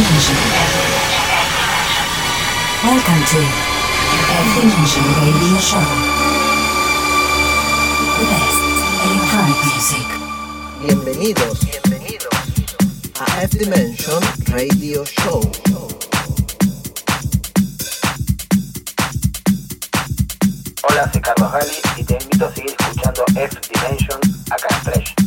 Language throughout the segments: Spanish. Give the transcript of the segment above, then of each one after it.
Dimension. Welcome to F Dimension Radio Show. The best electronic music. Bienvenidos, bienvenidos a F Dimension Radio Show. Hola, soy Carlos Gali y te invito a seguir escuchando F Dimension acá en Fresh.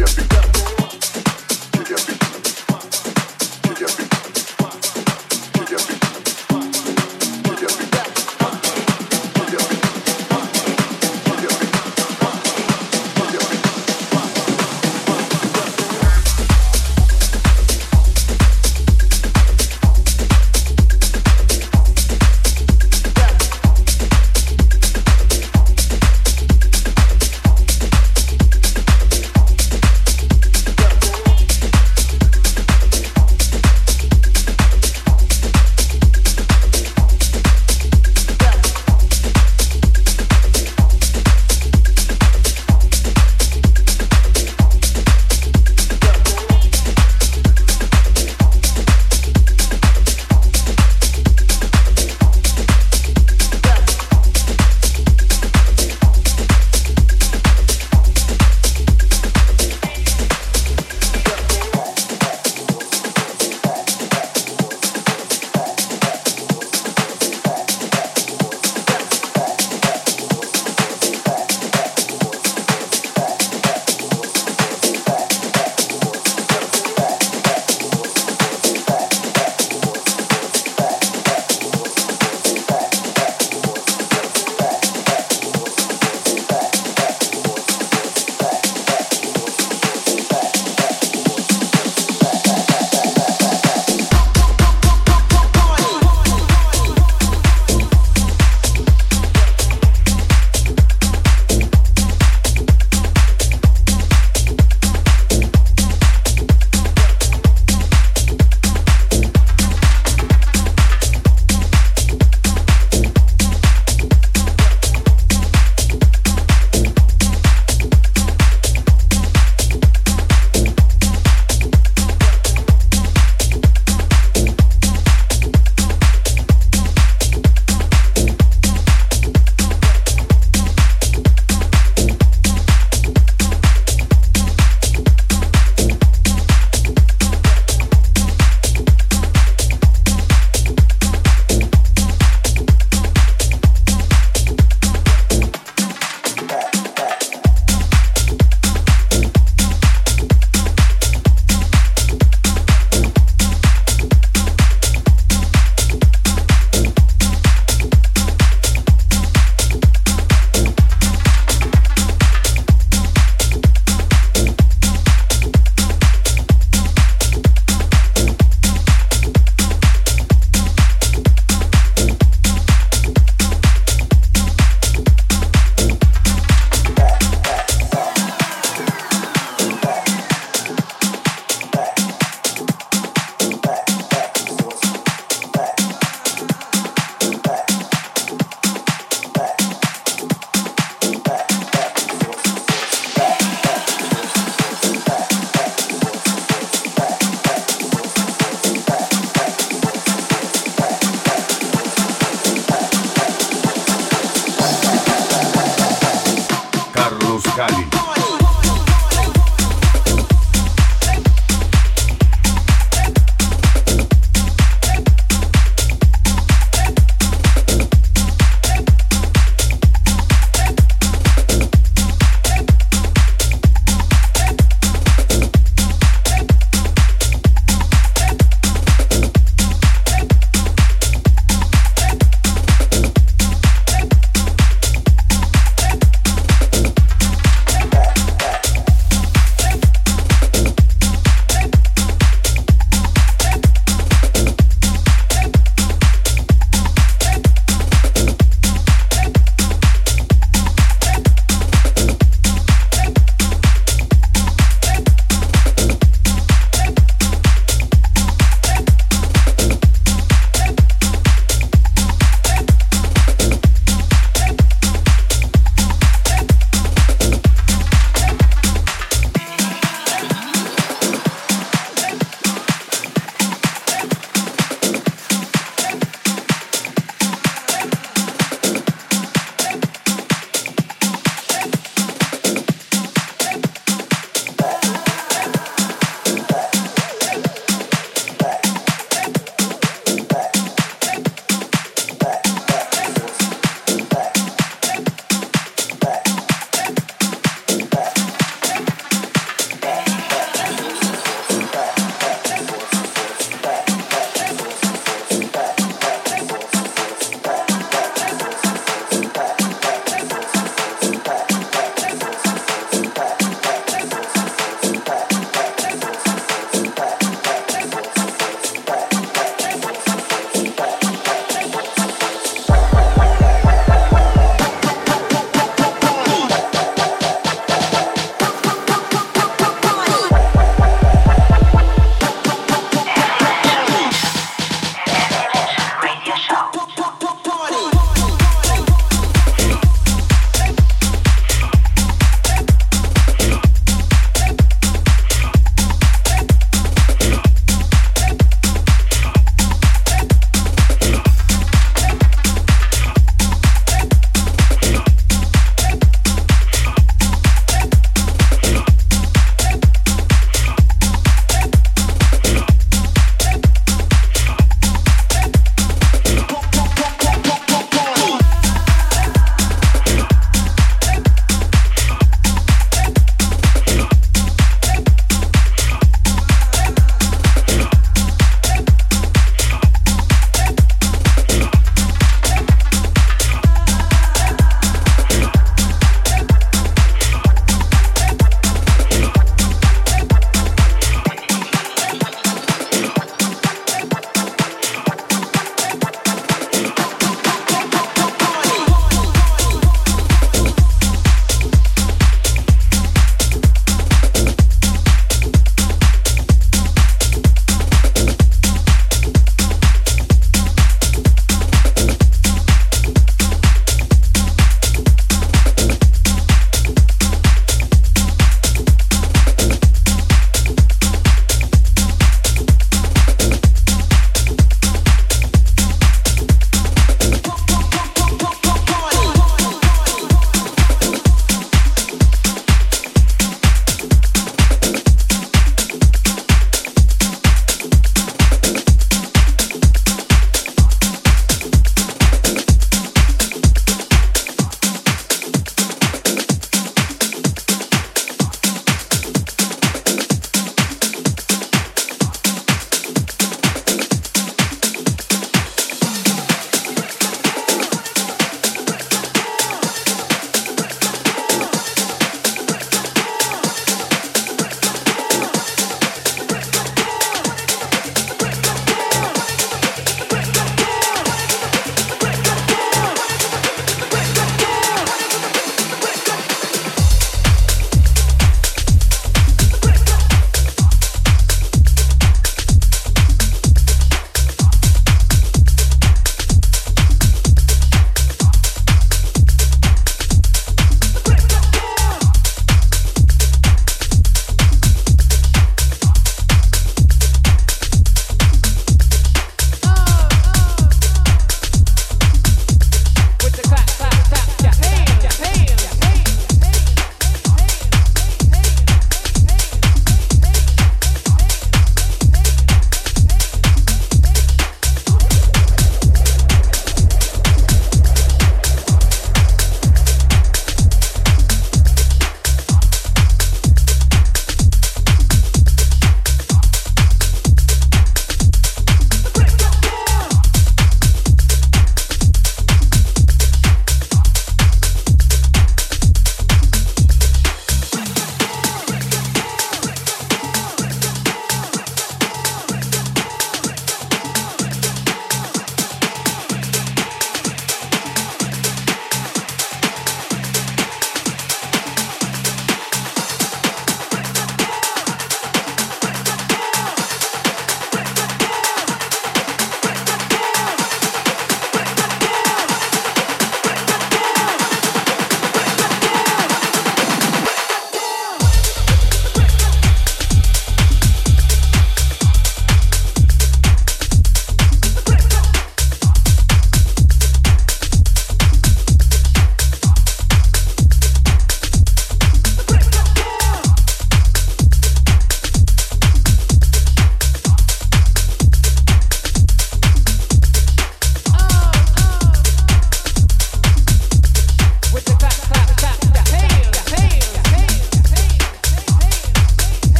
again because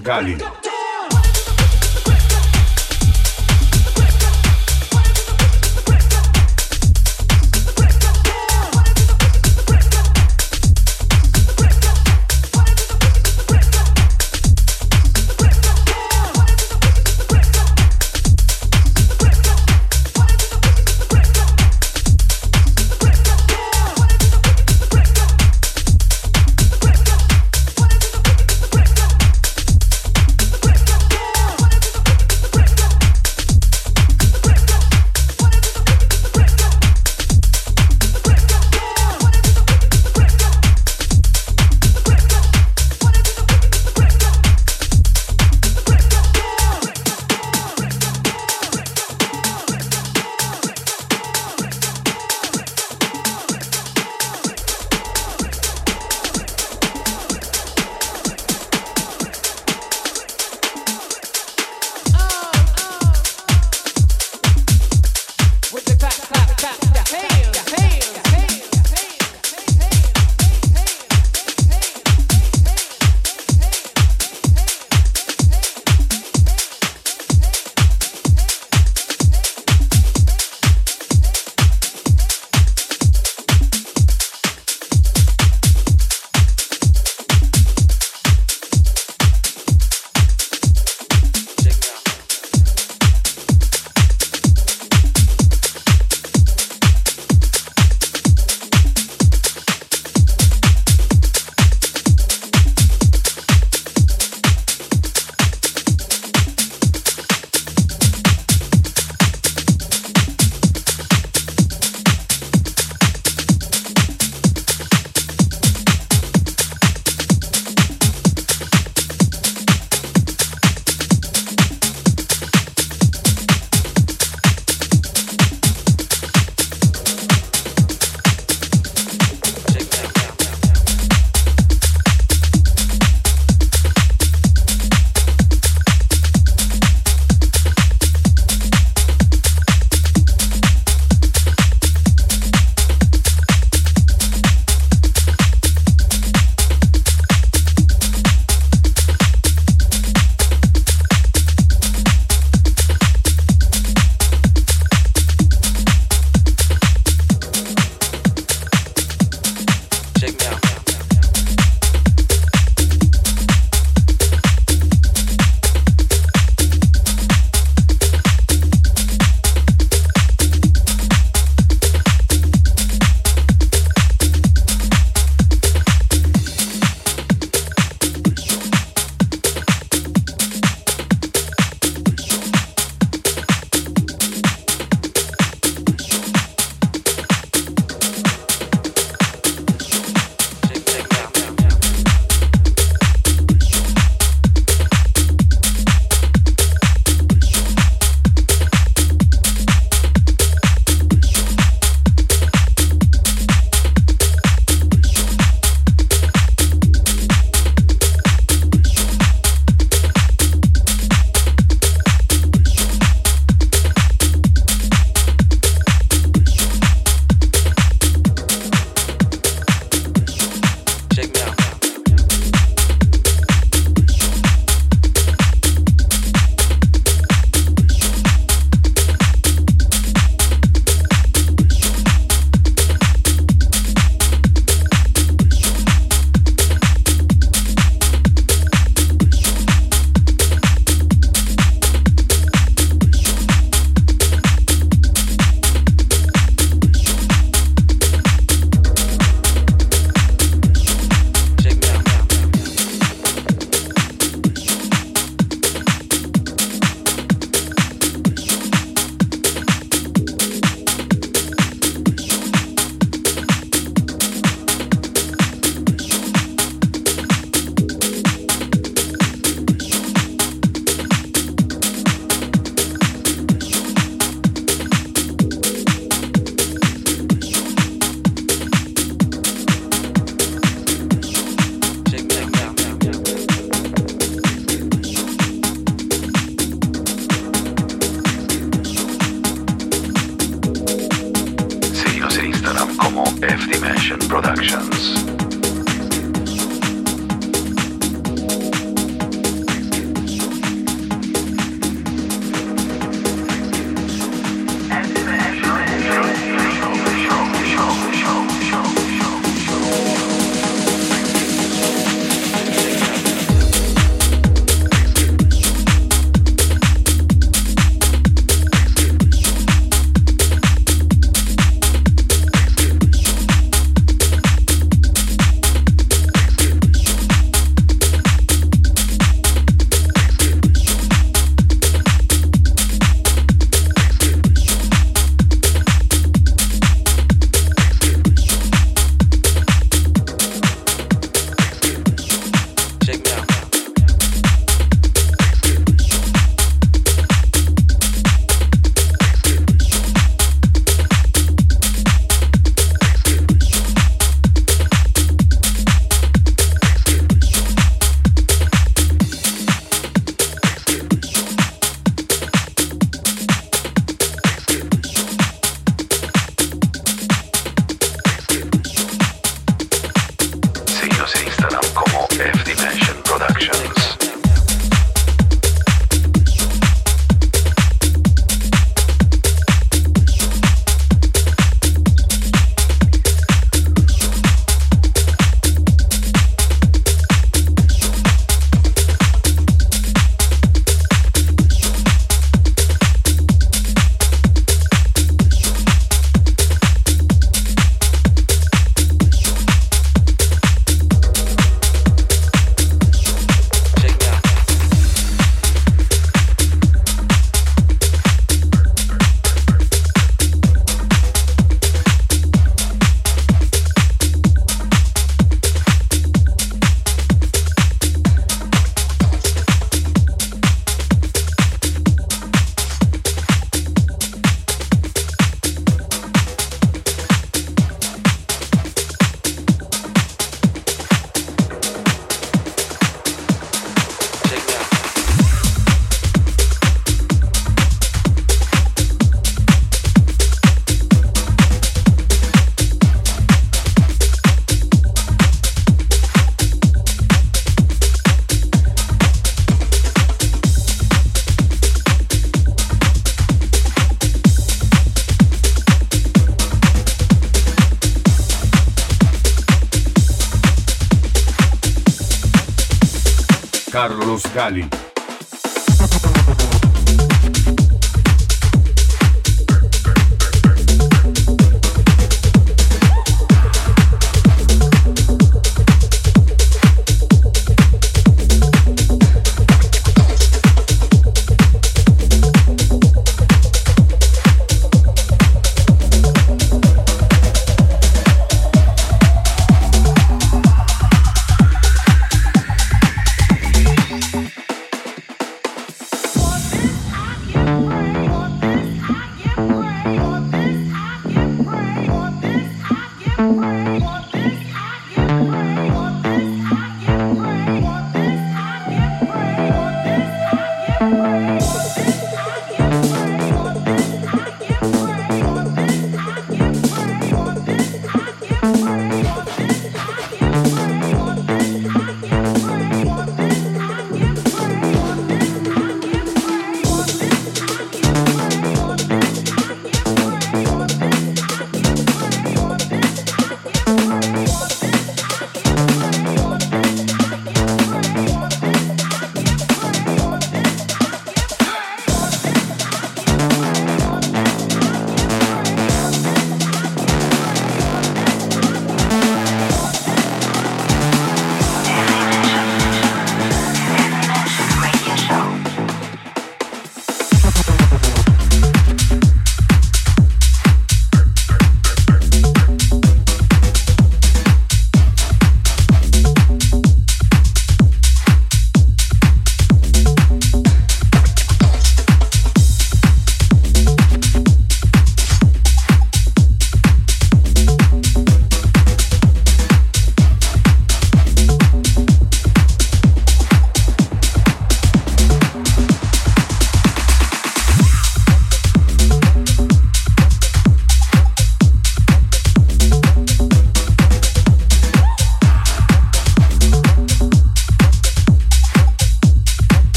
Carlos.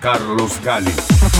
Carlos Gali.